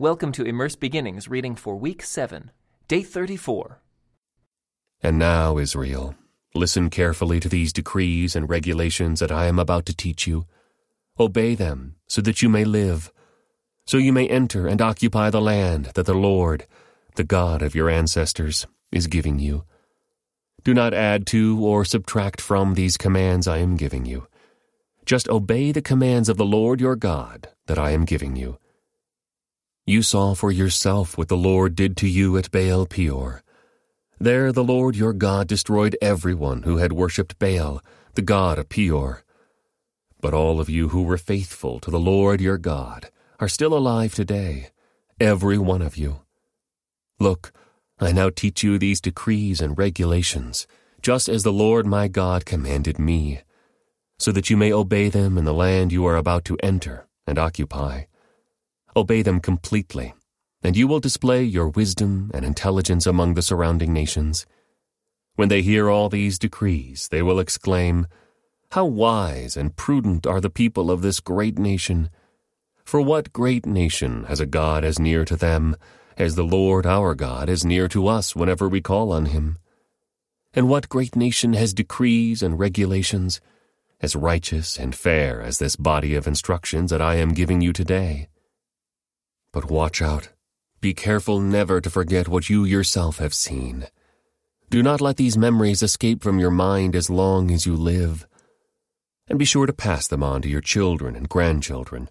Welcome to Immerse Beginnings reading for week 7, day 34. And now, Israel, listen carefully to these decrees and regulations that I am about to teach you. Obey them so that you may live, so you may enter and occupy the land that the Lord, the God of your ancestors, is giving you. Do not add to or subtract from these commands I am giving you. Just obey the commands of the Lord your God that I am giving you. You saw for yourself what the Lord did to you at Baal Peor. There the Lord your God destroyed everyone who had worshipped Baal, the god of Peor. But all of you who were faithful to the Lord your God are still alive today, every one of you. Look, I now teach you these decrees and regulations, just as the Lord my God commanded me, so that you may obey them in the land you are about to enter and occupy. Obey them completely, and you will display your wisdom and intelligence among the surrounding nations. When they hear all these decrees, they will exclaim, How wise and prudent are the people of this great nation! For what great nation has a God as near to them as the Lord our God is near to us whenever we call on him? And what great nation has decrees and regulations as righteous and fair as this body of instructions that I am giving you today? But watch out. Be careful never to forget what you yourself have seen. Do not let these memories escape from your mind as long as you live. And be sure to pass them on to your children and grandchildren.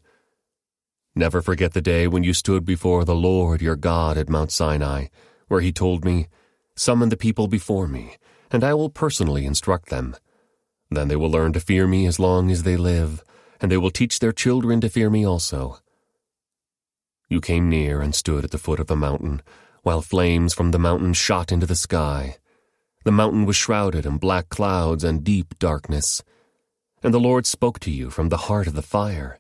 Never forget the day when you stood before the Lord your God at Mount Sinai, where he told me, Summon the people before me, and I will personally instruct them. Then they will learn to fear me as long as they live, and they will teach their children to fear me also. You came near and stood at the foot of a mountain, while flames from the mountain shot into the sky. The mountain was shrouded in black clouds and deep darkness. And the Lord spoke to you from the heart of the fire.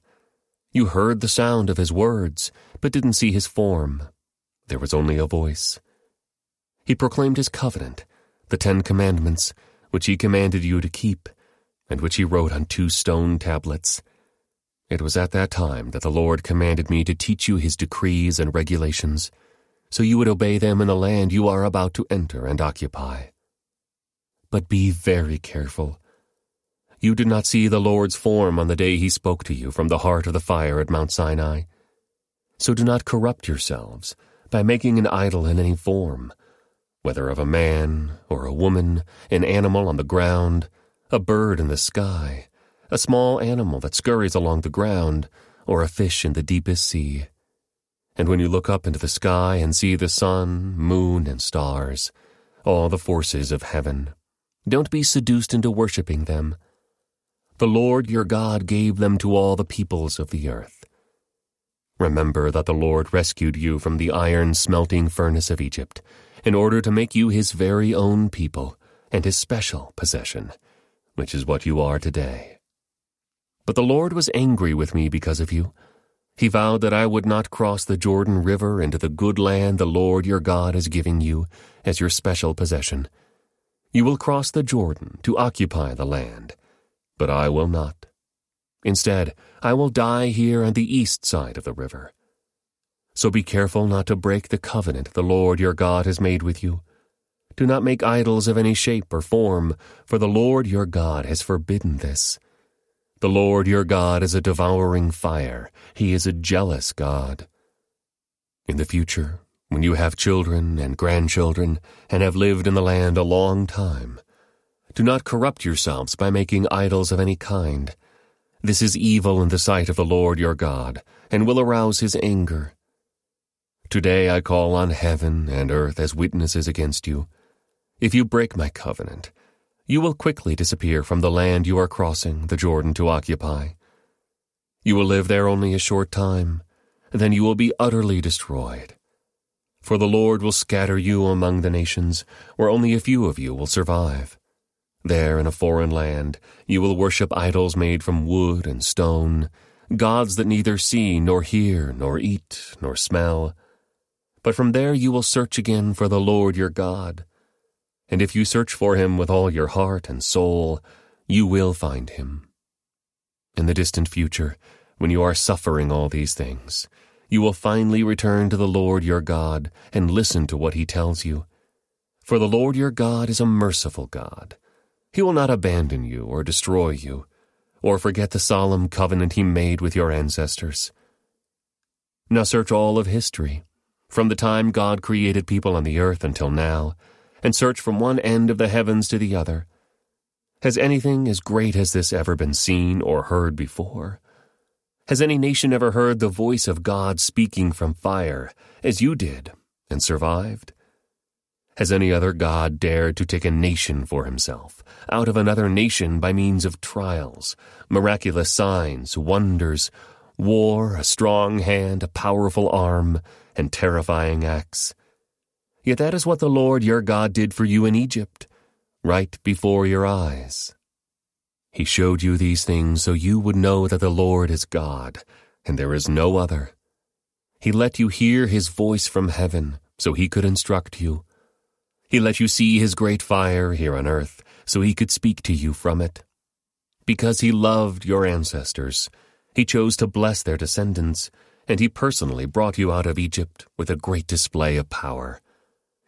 You heard the sound of his words, but didn't see his form. There was only a voice. He proclaimed his covenant, the Ten Commandments, which he commanded you to keep, and which he wrote on two stone tablets. It was at that time that the Lord commanded me to teach you his decrees and regulations, so you would obey them in the land you are about to enter and occupy. But be very careful. You did not see the Lord's form on the day he spoke to you from the heart of the fire at Mount Sinai. So do not corrupt yourselves by making an idol in any form, whether of a man or a woman, an animal on the ground, a bird in the sky, a small animal that scurries along the ground, or a fish in the deepest sea. And when you look up into the sky and see the sun, moon, and stars, all the forces of heaven, don't be seduced into worshipping them. The Lord your God gave them to all the peoples of the earth. Remember that the Lord rescued you from the iron smelting furnace of Egypt, in order to make you his very own people and his special possession, which is what you are today. But the Lord was angry with me because of you. He vowed that I would not cross the Jordan River into the good land the Lord your God is giving you as your special possession. You will cross the Jordan to occupy the land, but I will not. Instead, I will die here on the east side of the river. So be careful not to break the covenant the Lord your God has made with you. Do not make idols of any shape or form, for the Lord your God has forbidden this. The Lord your God is a devouring fire. He is a jealous God. In the future, when you have children and grandchildren and have lived in the land a long time, do not corrupt yourselves by making idols of any kind. This is evil in the sight of the Lord your God, and will arouse his anger. Today I call on heaven and earth as witnesses against you. If you break my covenant, you will quickly disappear from the land you are crossing the Jordan to occupy. You will live there only a short time, then you will be utterly destroyed. For the Lord will scatter you among the nations, where only a few of you will survive. There in a foreign land, you will worship idols made from wood and stone, gods that neither see, nor hear, nor eat, nor smell. But from there you will search again for the Lord your God and if you search for him with all your heart and soul, you will find him. In the distant future, when you are suffering all these things, you will finally return to the Lord your God and listen to what he tells you. For the Lord your God is a merciful God. He will not abandon you or destroy you, or forget the solemn covenant he made with your ancestors. Now search all of history, from the time God created people on the earth until now, and search from one end of the heavens to the other. Has anything as great as this ever been seen or heard before? Has any nation ever heard the voice of God speaking from fire, as you did, and survived? Has any other God dared to take a nation for himself, out of another nation by means of trials, miraculous signs, wonders, war, a strong hand, a powerful arm, and terrifying acts? Yet that is what the Lord your God did for you in Egypt, right before your eyes. He showed you these things so you would know that the Lord is God, and there is no other. He let you hear his voice from heaven so he could instruct you. He let you see his great fire here on earth so he could speak to you from it. Because he loved your ancestors, he chose to bless their descendants, and he personally brought you out of Egypt with a great display of power.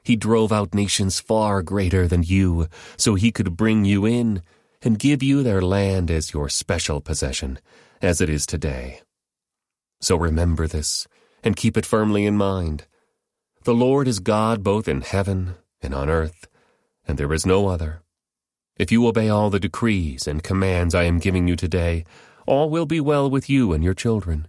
He drove out nations far greater than you so he could bring you in and give you their land as your special possession, as it is today. So remember this, and keep it firmly in mind. The Lord is God both in heaven and on earth, and there is no other. If you obey all the decrees and commands I am giving you today, all will be well with you and your children.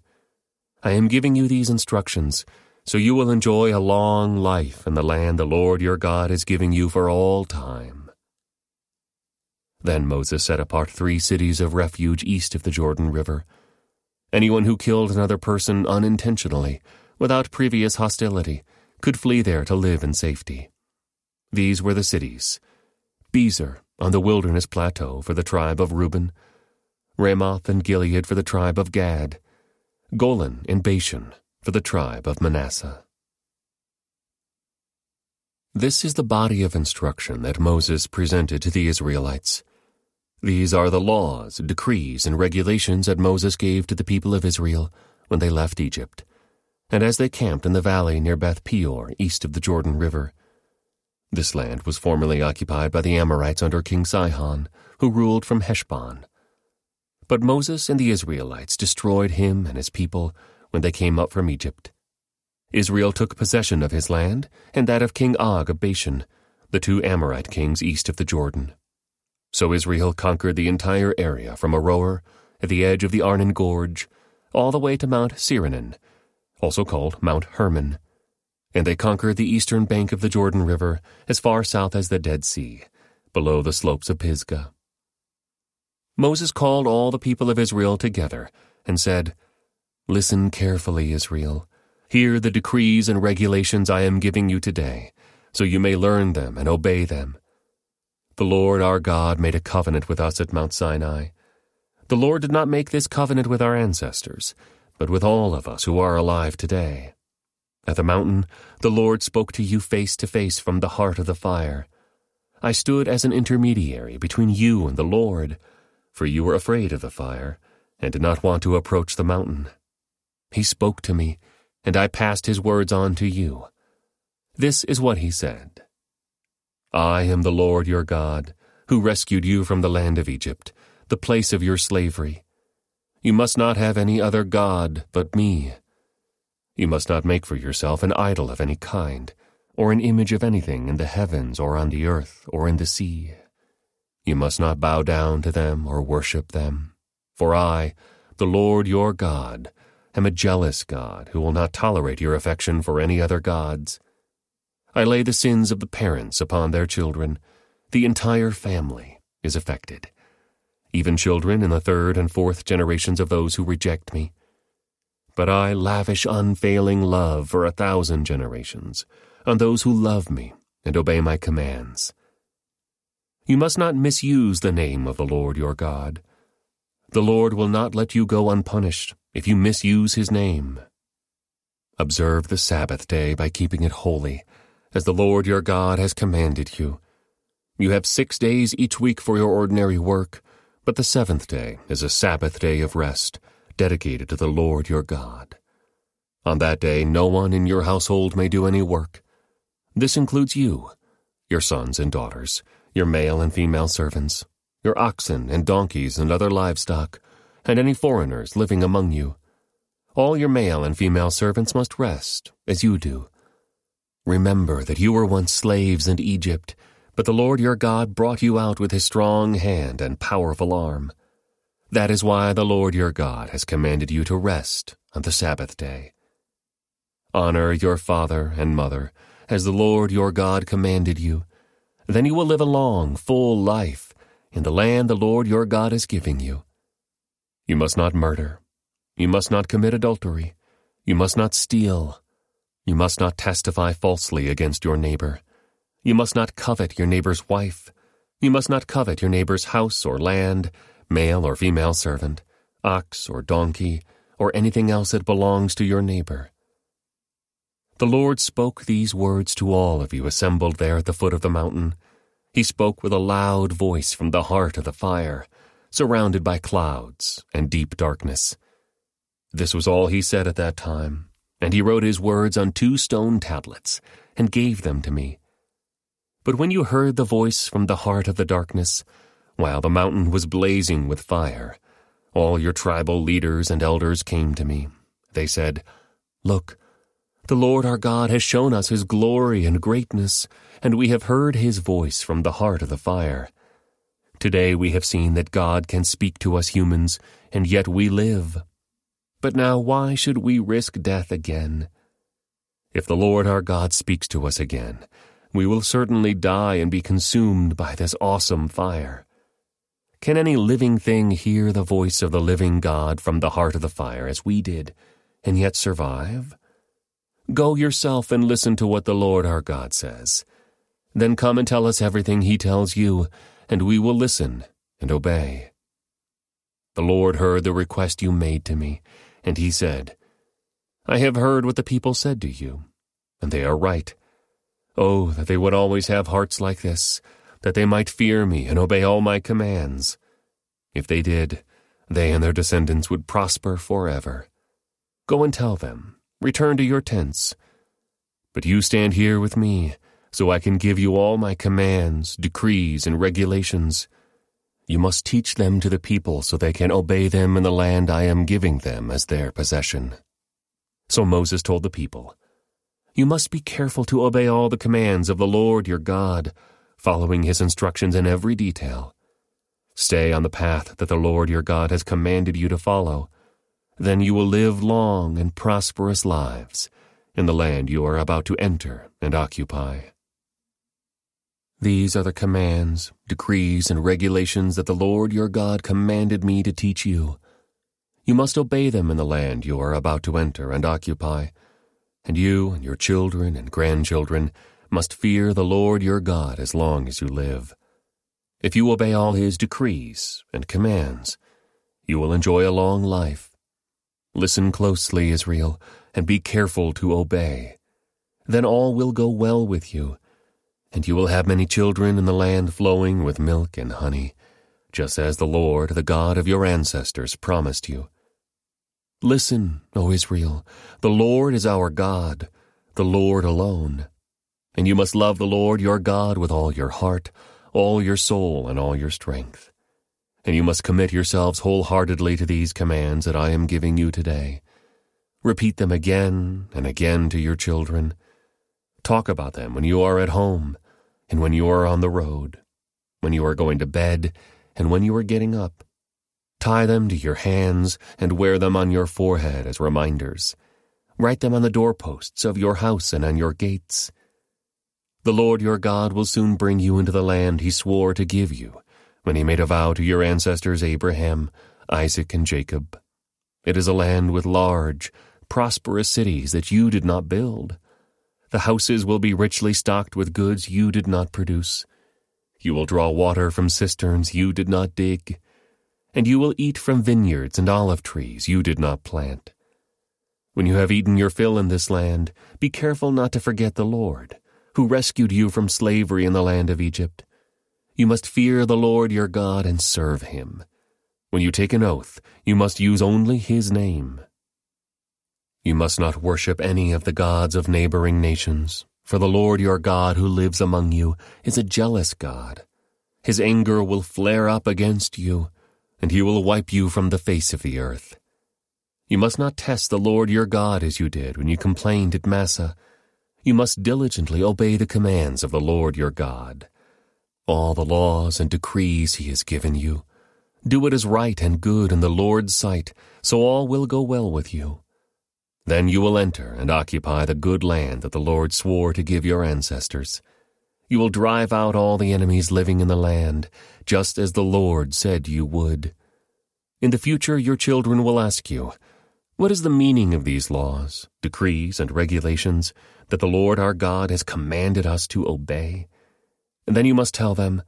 I am giving you these instructions, so you will enjoy a long life in the land the Lord your God is giving you for all time. Then Moses set apart three cities of refuge east of the Jordan River. Anyone who killed another person unintentionally, without previous hostility, could flee there to live in safety. These were the cities Bezer on the wilderness plateau for the tribe of Reuben, Ramoth and Gilead for the tribe of Gad, Golan and Bashan for the tribe of Manasseh. This is the body of instruction that Moses presented to the Israelites. These are the laws, decrees, and regulations that Moses gave to the people of Israel when they left Egypt, and as they camped in the valley near Beth Peor, east of the Jordan River. This land was formerly occupied by the Amorites under King Sihon, who ruled from Heshbon. But Moses and the Israelites destroyed him and his people when they came up from Egypt. Israel took possession of his land and that of King Og of Bashan, the two Amorite kings east of the Jordan. So Israel conquered the entire area from Aroer at the edge of the Arnon Gorge all the way to Mount Sirion, also called Mount Hermon. And they conquered the eastern bank of the Jordan River as far south as the Dead Sea, below the slopes of Pisgah. Moses called all the people of Israel together and said, Listen carefully, Israel. Hear the decrees and regulations I am giving you today, so you may learn them and obey them. The Lord our God made a covenant with us at Mount Sinai. The Lord did not make this covenant with our ancestors, but with all of us who are alive today. At the mountain, the Lord spoke to you face to face from the heart of the fire. I stood as an intermediary between you and the Lord, for you were afraid of the fire, and did not want to approach the mountain. He spoke to me, and I passed his words on to you. This is what he said. I am the Lord your God, who rescued you from the land of Egypt, the place of your slavery. You must not have any other God but me. You must not make for yourself an idol of any kind, or an image of anything in the heavens or on the earth or in the sea. You must not bow down to them or worship them. For I, the Lord your God, am a jealous God who will not tolerate your affection for any other gods. I lay the sins of the parents upon their children. The entire family is affected. Even children in the third and fourth generations of those who reject me. But I lavish unfailing love for a thousand generations on those who love me and obey my commands. You must not misuse the name of the Lord your God. The Lord will not let you go unpunished if you misuse his name. Observe the Sabbath day by keeping it holy as the Lord your God has commanded you. You have six days each week for your ordinary work, but the seventh day is a Sabbath day of rest, dedicated to the Lord your God. On that day, no one in your household may do any work. This includes you, your sons and daughters, your male and female servants, your oxen and donkeys and other livestock, and any foreigners living among you. All your male and female servants must rest, as you do. Remember that you were once slaves in Egypt, but the Lord your God brought you out with his strong hand and powerful arm. That is why the Lord your God has commanded you to rest on the Sabbath day. Honor your father and mother, as the Lord your God commanded you. Then you will live a long, full life in the land the Lord your God is giving you. You must not murder. You must not commit adultery. You must not steal. You must not testify falsely against your neighbor. You must not covet your neighbor's wife. You must not covet your neighbor's house or land, male or female servant, ox or donkey, or anything else that belongs to your neighbor. The Lord spoke these words to all of you assembled there at the foot of the mountain. He spoke with a loud voice from the heart of the fire, surrounded by clouds and deep darkness. This was all he said at that time, and he wrote his words on two stone tablets and gave them to me. But when you heard the voice from the heart of the darkness, while the mountain was blazing with fire, all your tribal leaders and elders came to me. They said, Look, the Lord our God has shown us his glory and greatness, and we have heard his voice from the heart of the fire. Today we have seen that God can speak to us humans, and yet we live. But now why should we risk death again? If the Lord our God speaks to us again, we will certainly die and be consumed by this awesome fire. Can any living thing hear the voice of the living God from the heart of the fire as we did, and yet survive? Go yourself and listen to what the Lord our God says. Then come and tell us everything he tells you, and we will listen and obey. The Lord heard the request you made to me, and he said, I have heard what the people said to you, and they are right. Oh, that they would always have hearts like this, that they might fear me and obey all my commands. If they did, they and their descendants would prosper forever. Go and tell them Return to your tents. But you stand here with me, so I can give you all my commands, decrees, and regulations. You must teach them to the people so they can obey them in the land I am giving them as their possession. So Moses told the people, You must be careful to obey all the commands of the Lord your God, following his instructions in every detail. Stay on the path that the Lord your God has commanded you to follow then you will live long and prosperous lives in the land you are about to enter and occupy. These are the commands, decrees, and regulations that the Lord your God commanded me to teach you. You must obey them in the land you are about to enter and occupy, and you and your children and grandchildren must fear the Lord your God as long as you live. If you obey all his decrees and commands, you will enjoy a long life Listen closely, Israel, and be careful to obey. Then all will go well with you, and you will have many children in the land flowing with milk and honey, just as the Lord, the God of your ancestors, promised you. Listen, O Israel, the Lord is our God, the Lord alone. And you must love the Lord your God with all your heart, all your soul, and all your strength and you must commit yourselves wholeheartedly to these commands that I am giving you today. Repeat them again and again to your children. Talk about them when you are at home and when you are on the road, when you are going to bed and when you are getting up. Tie them to your hands and wear them on your forehead as reminders. Write them on the doorposts of your house and on your gates. The Lord your God will soon bring you into the land he swore to give you when he made a vow to your ancestors Abraham, Isaac, and Jacob. It is a land with large, prosperous cities that you did not build. The houses will be richly stocked with goods you did not produce. You will draw water from cisterns you did not dig, and you will eat from vineyards and olive trees you did not plant. When you have eaten your fill in this land, be careful not to forget the Lord, who rescued you from slavery in the land of Egypt you must fear the Lord your God and serve him. When you take an oath, you must use only his name. You must not worship any of the gods of neighboring nations, for the Lord your God who lives among you is a jealous God. His anger will flare up against you, and he will wipe you from the face of the earth. You must not test the Lord your God as you did when you complained at Massah. You must diligently obey the commands of the Lord your God. All the laws and decrees he has given you. Do what is right and good in the Lord's sight, so all will go well with you. Then you will enter and occupy the good land that the Lord swore to give your ancestors. You will drive out all the enemies living in the land, just as the Lord said you would. In the future your children will ask you, what is the meaning of these laws, decrees, and regulations that the Lord our God has commanded us to obey? And then you must tell them,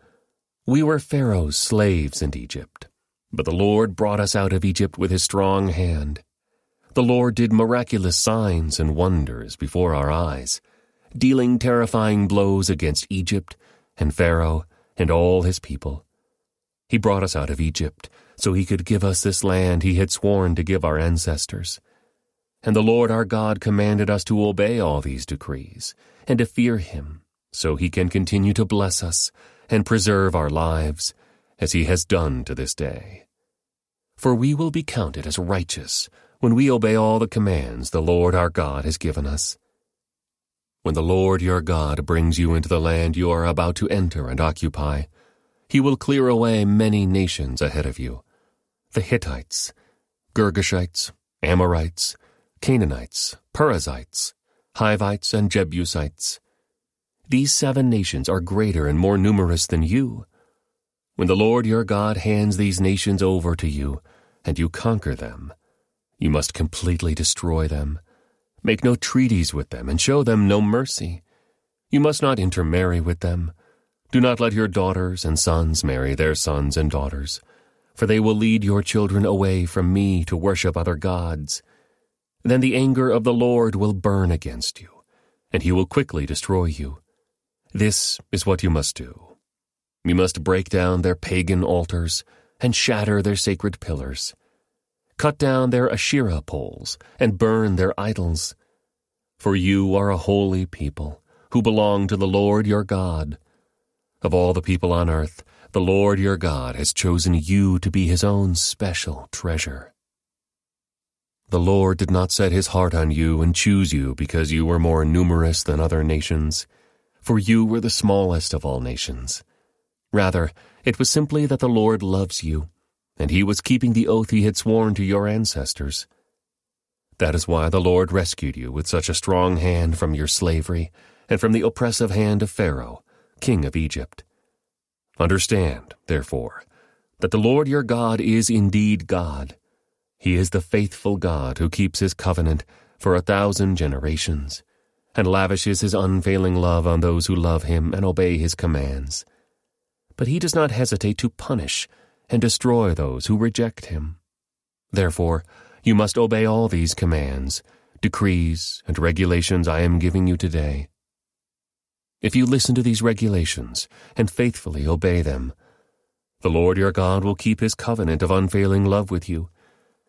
We were Pharaoh's slaves in Egypt, but the Lord brought us out of Egypt with his strong hand. The Lord did miraculous signs and wonders before our eyes, dealing terrifying blows against Egypt and Pharaoh and all his people. He brought us out of Egypt so he could give us this land he had sworn to give our ancestors. And the Lord our God commanded us to obey all these decrees and to fear him, so he can continue to bless us and preserve our lives, as he has done to this day. For we will be counted as righteous when we obey all the commands the Lord our God has given us. When the Lord your God brings you into the land you are about to enter and occupy, he will clear away many nations ahead of you the Hittites, Girgashites, Amorites, Canaanites, Perizzites, Hivites, and Jebusites. These seven nations are greater and more numerous than you. When the Lord your God hands these nations over to you, and you conquer them, you must completely destroy them. Make no treaties with them, and show them no mercy. You must not intermarry with them. Do not let your daughters and sons marry their sons and daughters for they will lead your children away from me to worship other gods. Then the anger of the Lord will burn against you, and he will quickly destroy you. This is what you must do. You must break down their pagan altars and shatter their sacred pillars. Cut down their Asherah poles and burn their idols. For you are a holy people who belong to the Lord your God. Of all the people on earth, the Lord your God has chosen you to be his own special treasure. The Lord did not set his heart on you and choose you because you were more numerous than other nations, for you were the smallest of all nations. Rather, it was simply that the Lord loves you, and he was keeping the oath he had sworn to your ancestors. That is why the Lord rescued you with such a strong hand from your slavery and from the oppressive hand of Pharaoh, king of Egypt. Understand, therefore, that the Lord your God is indeed God. He is the faithful God who keeps his covenant for a thousand generations, and lavishes his unfailing love on those who love him and obey his commands. But he does not hesitate to punish and destroy those who reject him. Therefore, you must obey all these commands, decrees, and regulations I am giving you today if you listen to these regulations and faithfully obey them. The Lord your God will keep his covenant of unfailing love with you,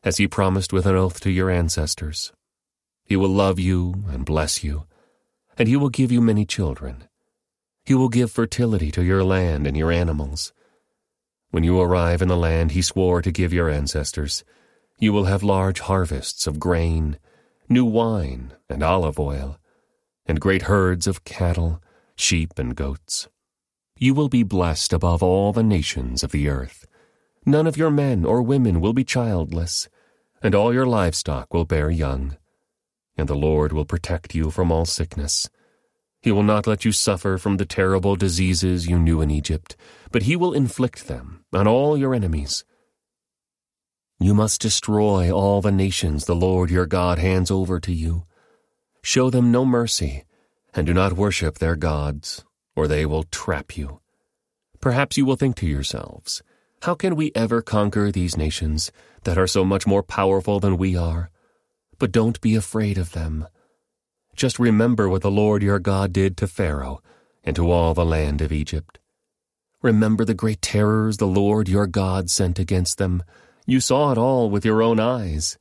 as he promised with an oath to your ancestors. He will love you and bless you, and he will give you many children. He will give fertility to your land and your animals. When you arrive in the land he swore to give your ancestors, you will have large harvests of grain, new wine and olive oil, and great herds of cattle sheep and goats. You will be blessed above all the nations of the earth. None of your men or women will be childless, and all your livestock will bear young. And the Lord will protect you from all sickness. He will not let you suffer from the terrible diseases you knew in Egypt, but he will inflict them on all your enemies. You must destroy all the nations the Lord your God hands over to you. Show them no mercy and do not worship their gods, or they will trap you. Perhaps you will think to yourselves, How can we ever conquer these nations that are so much more powerful than we are? But don't be afraid of them. Just remember what the Lord your God did to Pharaoh and to all the land of Egypt. Remember the great terrors the Lord your God sent against them. You saw it all with your own eyes.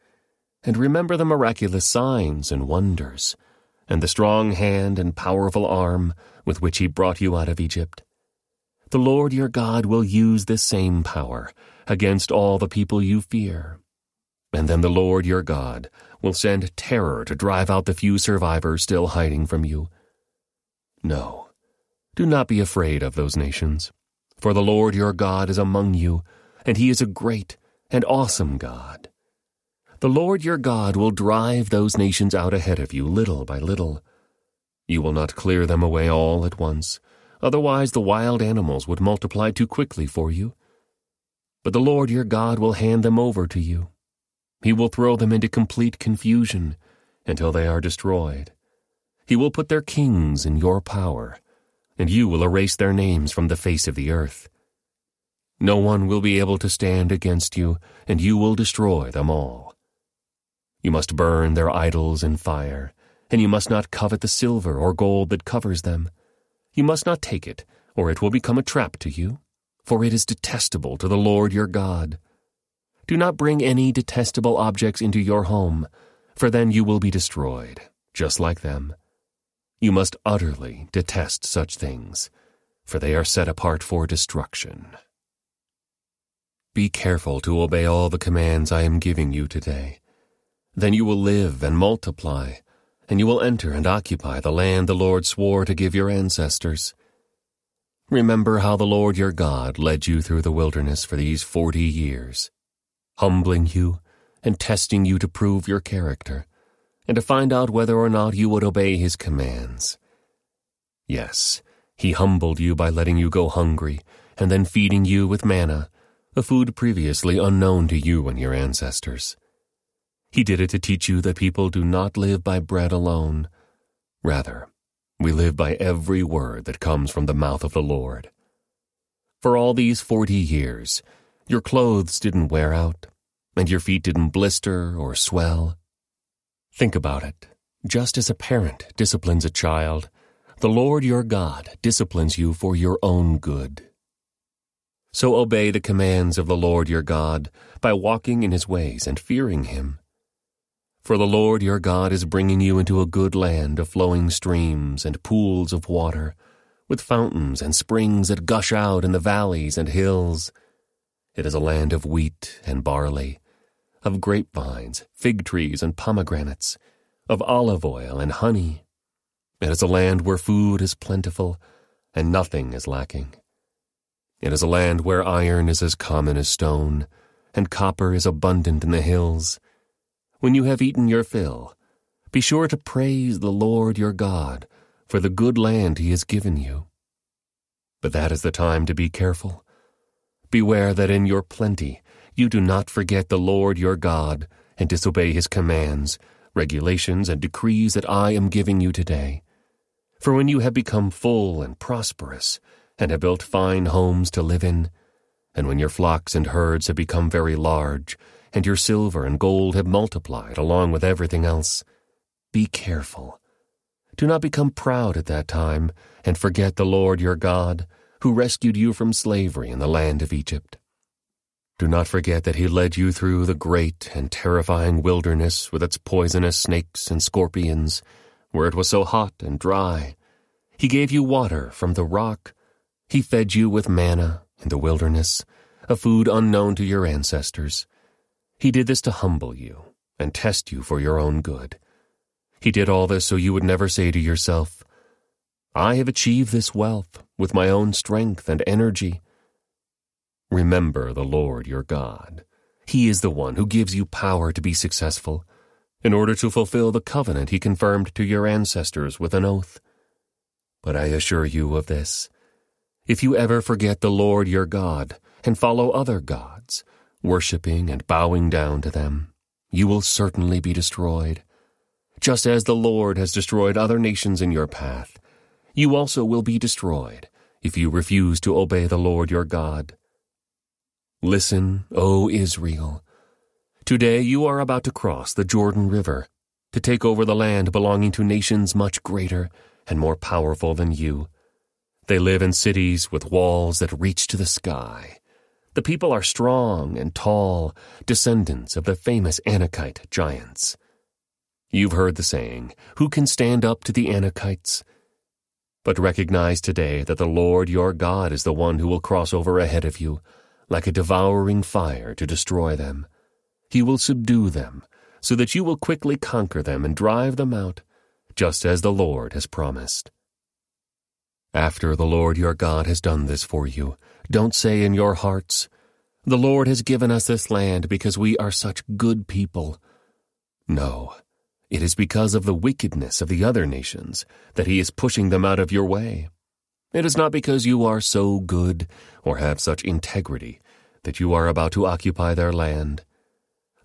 and remember the miraculous signs and wonders, and the strong hand and powerful arm with which he brought you out of Egypt. The Lord your God will use this same power against all the people you fear. And then the Lord your God will send terror to drive out the few survivors still hiding from you. No, do not be afraid of those nations, for the Lord your God is among you, and he is a great and awesome God. The Lord your God will drive those nations out ahead of you little by little. You will not clear them away all at once, otherwise the wild animals would multiply too quickly for you. But the Lord your God will hand them over to you. He will throw them into complete confusion until they are destroyed. He will put their kings in your power, and you will erase their names from the face of the earth. No one will be able to stand against you, and you will destroy them all. You must burn their idols in fire, and you must not covet the silver or gold that covers them. You must not take it, or it will become a trap to you, for it is detestable to the Lord your God. Do not bring any detestable objects into your home, for then you will be destroyed, just like them. You must utterly detest such things, for they are set apart for destruction. Be careful to obey all the commands I am giving you today then you will live and multiply, and you will enter and occupy the land the Lord swore to give your ancestors. Remember how the Lord your God led you through the wilderness for these forty years, humbling you and testing you to prove your character, and to find out whether or not you would obey his commands. Yes, he humbled you by letting you go hungry and then feeding you with manna, a food previously unknown to you and your ancestors. He did it to teach you that people do not live by bread alone. Rather, we live by every word that comes from the mouth of the Lord. For all these forty years, your clothes didn't wear out, and your feet didn't blister or swell. Think about it. Just as a parent disciplines a child, the Lord your God disciplines you for your own good. So obey the commands of the Lord your God by walking in his ways and fearing him. For the Lord your God is bringing you into a good land of flowing streams and pools of water, with fountains and springs that gush out in the valleys and hills. It is a land of wheat and barley, of grapevines, fig trees, and pomegranates, of olive oil and honey. It is a land where food is plentiful and nothing is lacking. It is a land where iron is as common as stone, and copper is abundant in the hills when you have eaten your fill, be sure to praise the Lord your God for the good land he has given you. But that is the time to be careful. Beware that in your plenty you do not forget the Lord your God and disobey his commands, regulations, and decrees that I am giving you today. For when you have become full and prosperous, and have built fine homes to live in, and when your flocks and herds have become very large, and your silver and gold have multiplied along with everything else. Be careful. Do not become proud at that time and forget the Lord your God, who rescued you from slavery in the land of Egypt. Do not forget that he led you through the great and terrifying wilderness with its poisonous snakes and scorpions, where it was so hot and dry. He gave you water from the rock. He fed you with manna in the wilderness, a food unknown to your ancestors. He did this to humble you and test you for your own good. He did all this so you would never say to yourself, I have achieved this wealth with my own strength and energy. Remember the Lord your God. He is the one who gives you power to be successful in order to fulfill the covenant he confirmed to your ancestors with an oath. But I assure you of this. If you ever forget the Lord your God and follow other gods, worshipping and bowing down to them, you will certainly be destroyed. Just as the Lord has destroyed other nations in your path, you also will be destroyed if you refuse to obey the Lord your God. Listen, O Israel. Today you are about to cross the Jordan River to take over the land belonging to nations much greater and more powerful than you. They live in cities with walls that reach to the sky The people are strong and tall, descendants of the famous Anakite giants. You've heard the saying, Who can stand up to the Anakites? But recognize today that the Lord your God is the one who will cross over ahead of you, like a devouring fire to destroy them. He will subdue them, so that you will quickly conquer them and drive them out, just as the Lord has promised. After the Lord your God has done this for you, don't say in your hearts, The Lord has given us this land because we are such good people. No, it is because of the wickedness of the other nations that He is pushing them out of your way. It is not because you are so good or have such integrity that you are about to occupy their land.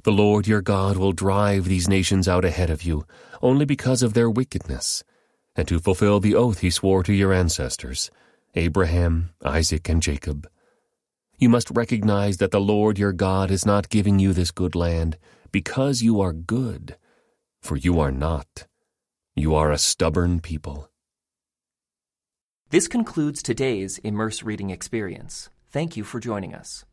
The Lord your God will drive these nations out ahead of you only because of their wickedness and to fulfill the oath he swore to your ancestors, Abraham, Isaac, and Jacob. You must recognize that the Lord your God is not giving you this good land because you are good, for you are not. You are a stubborn people. This concludes today's Immerse Reading Experience. Thank you for joining us.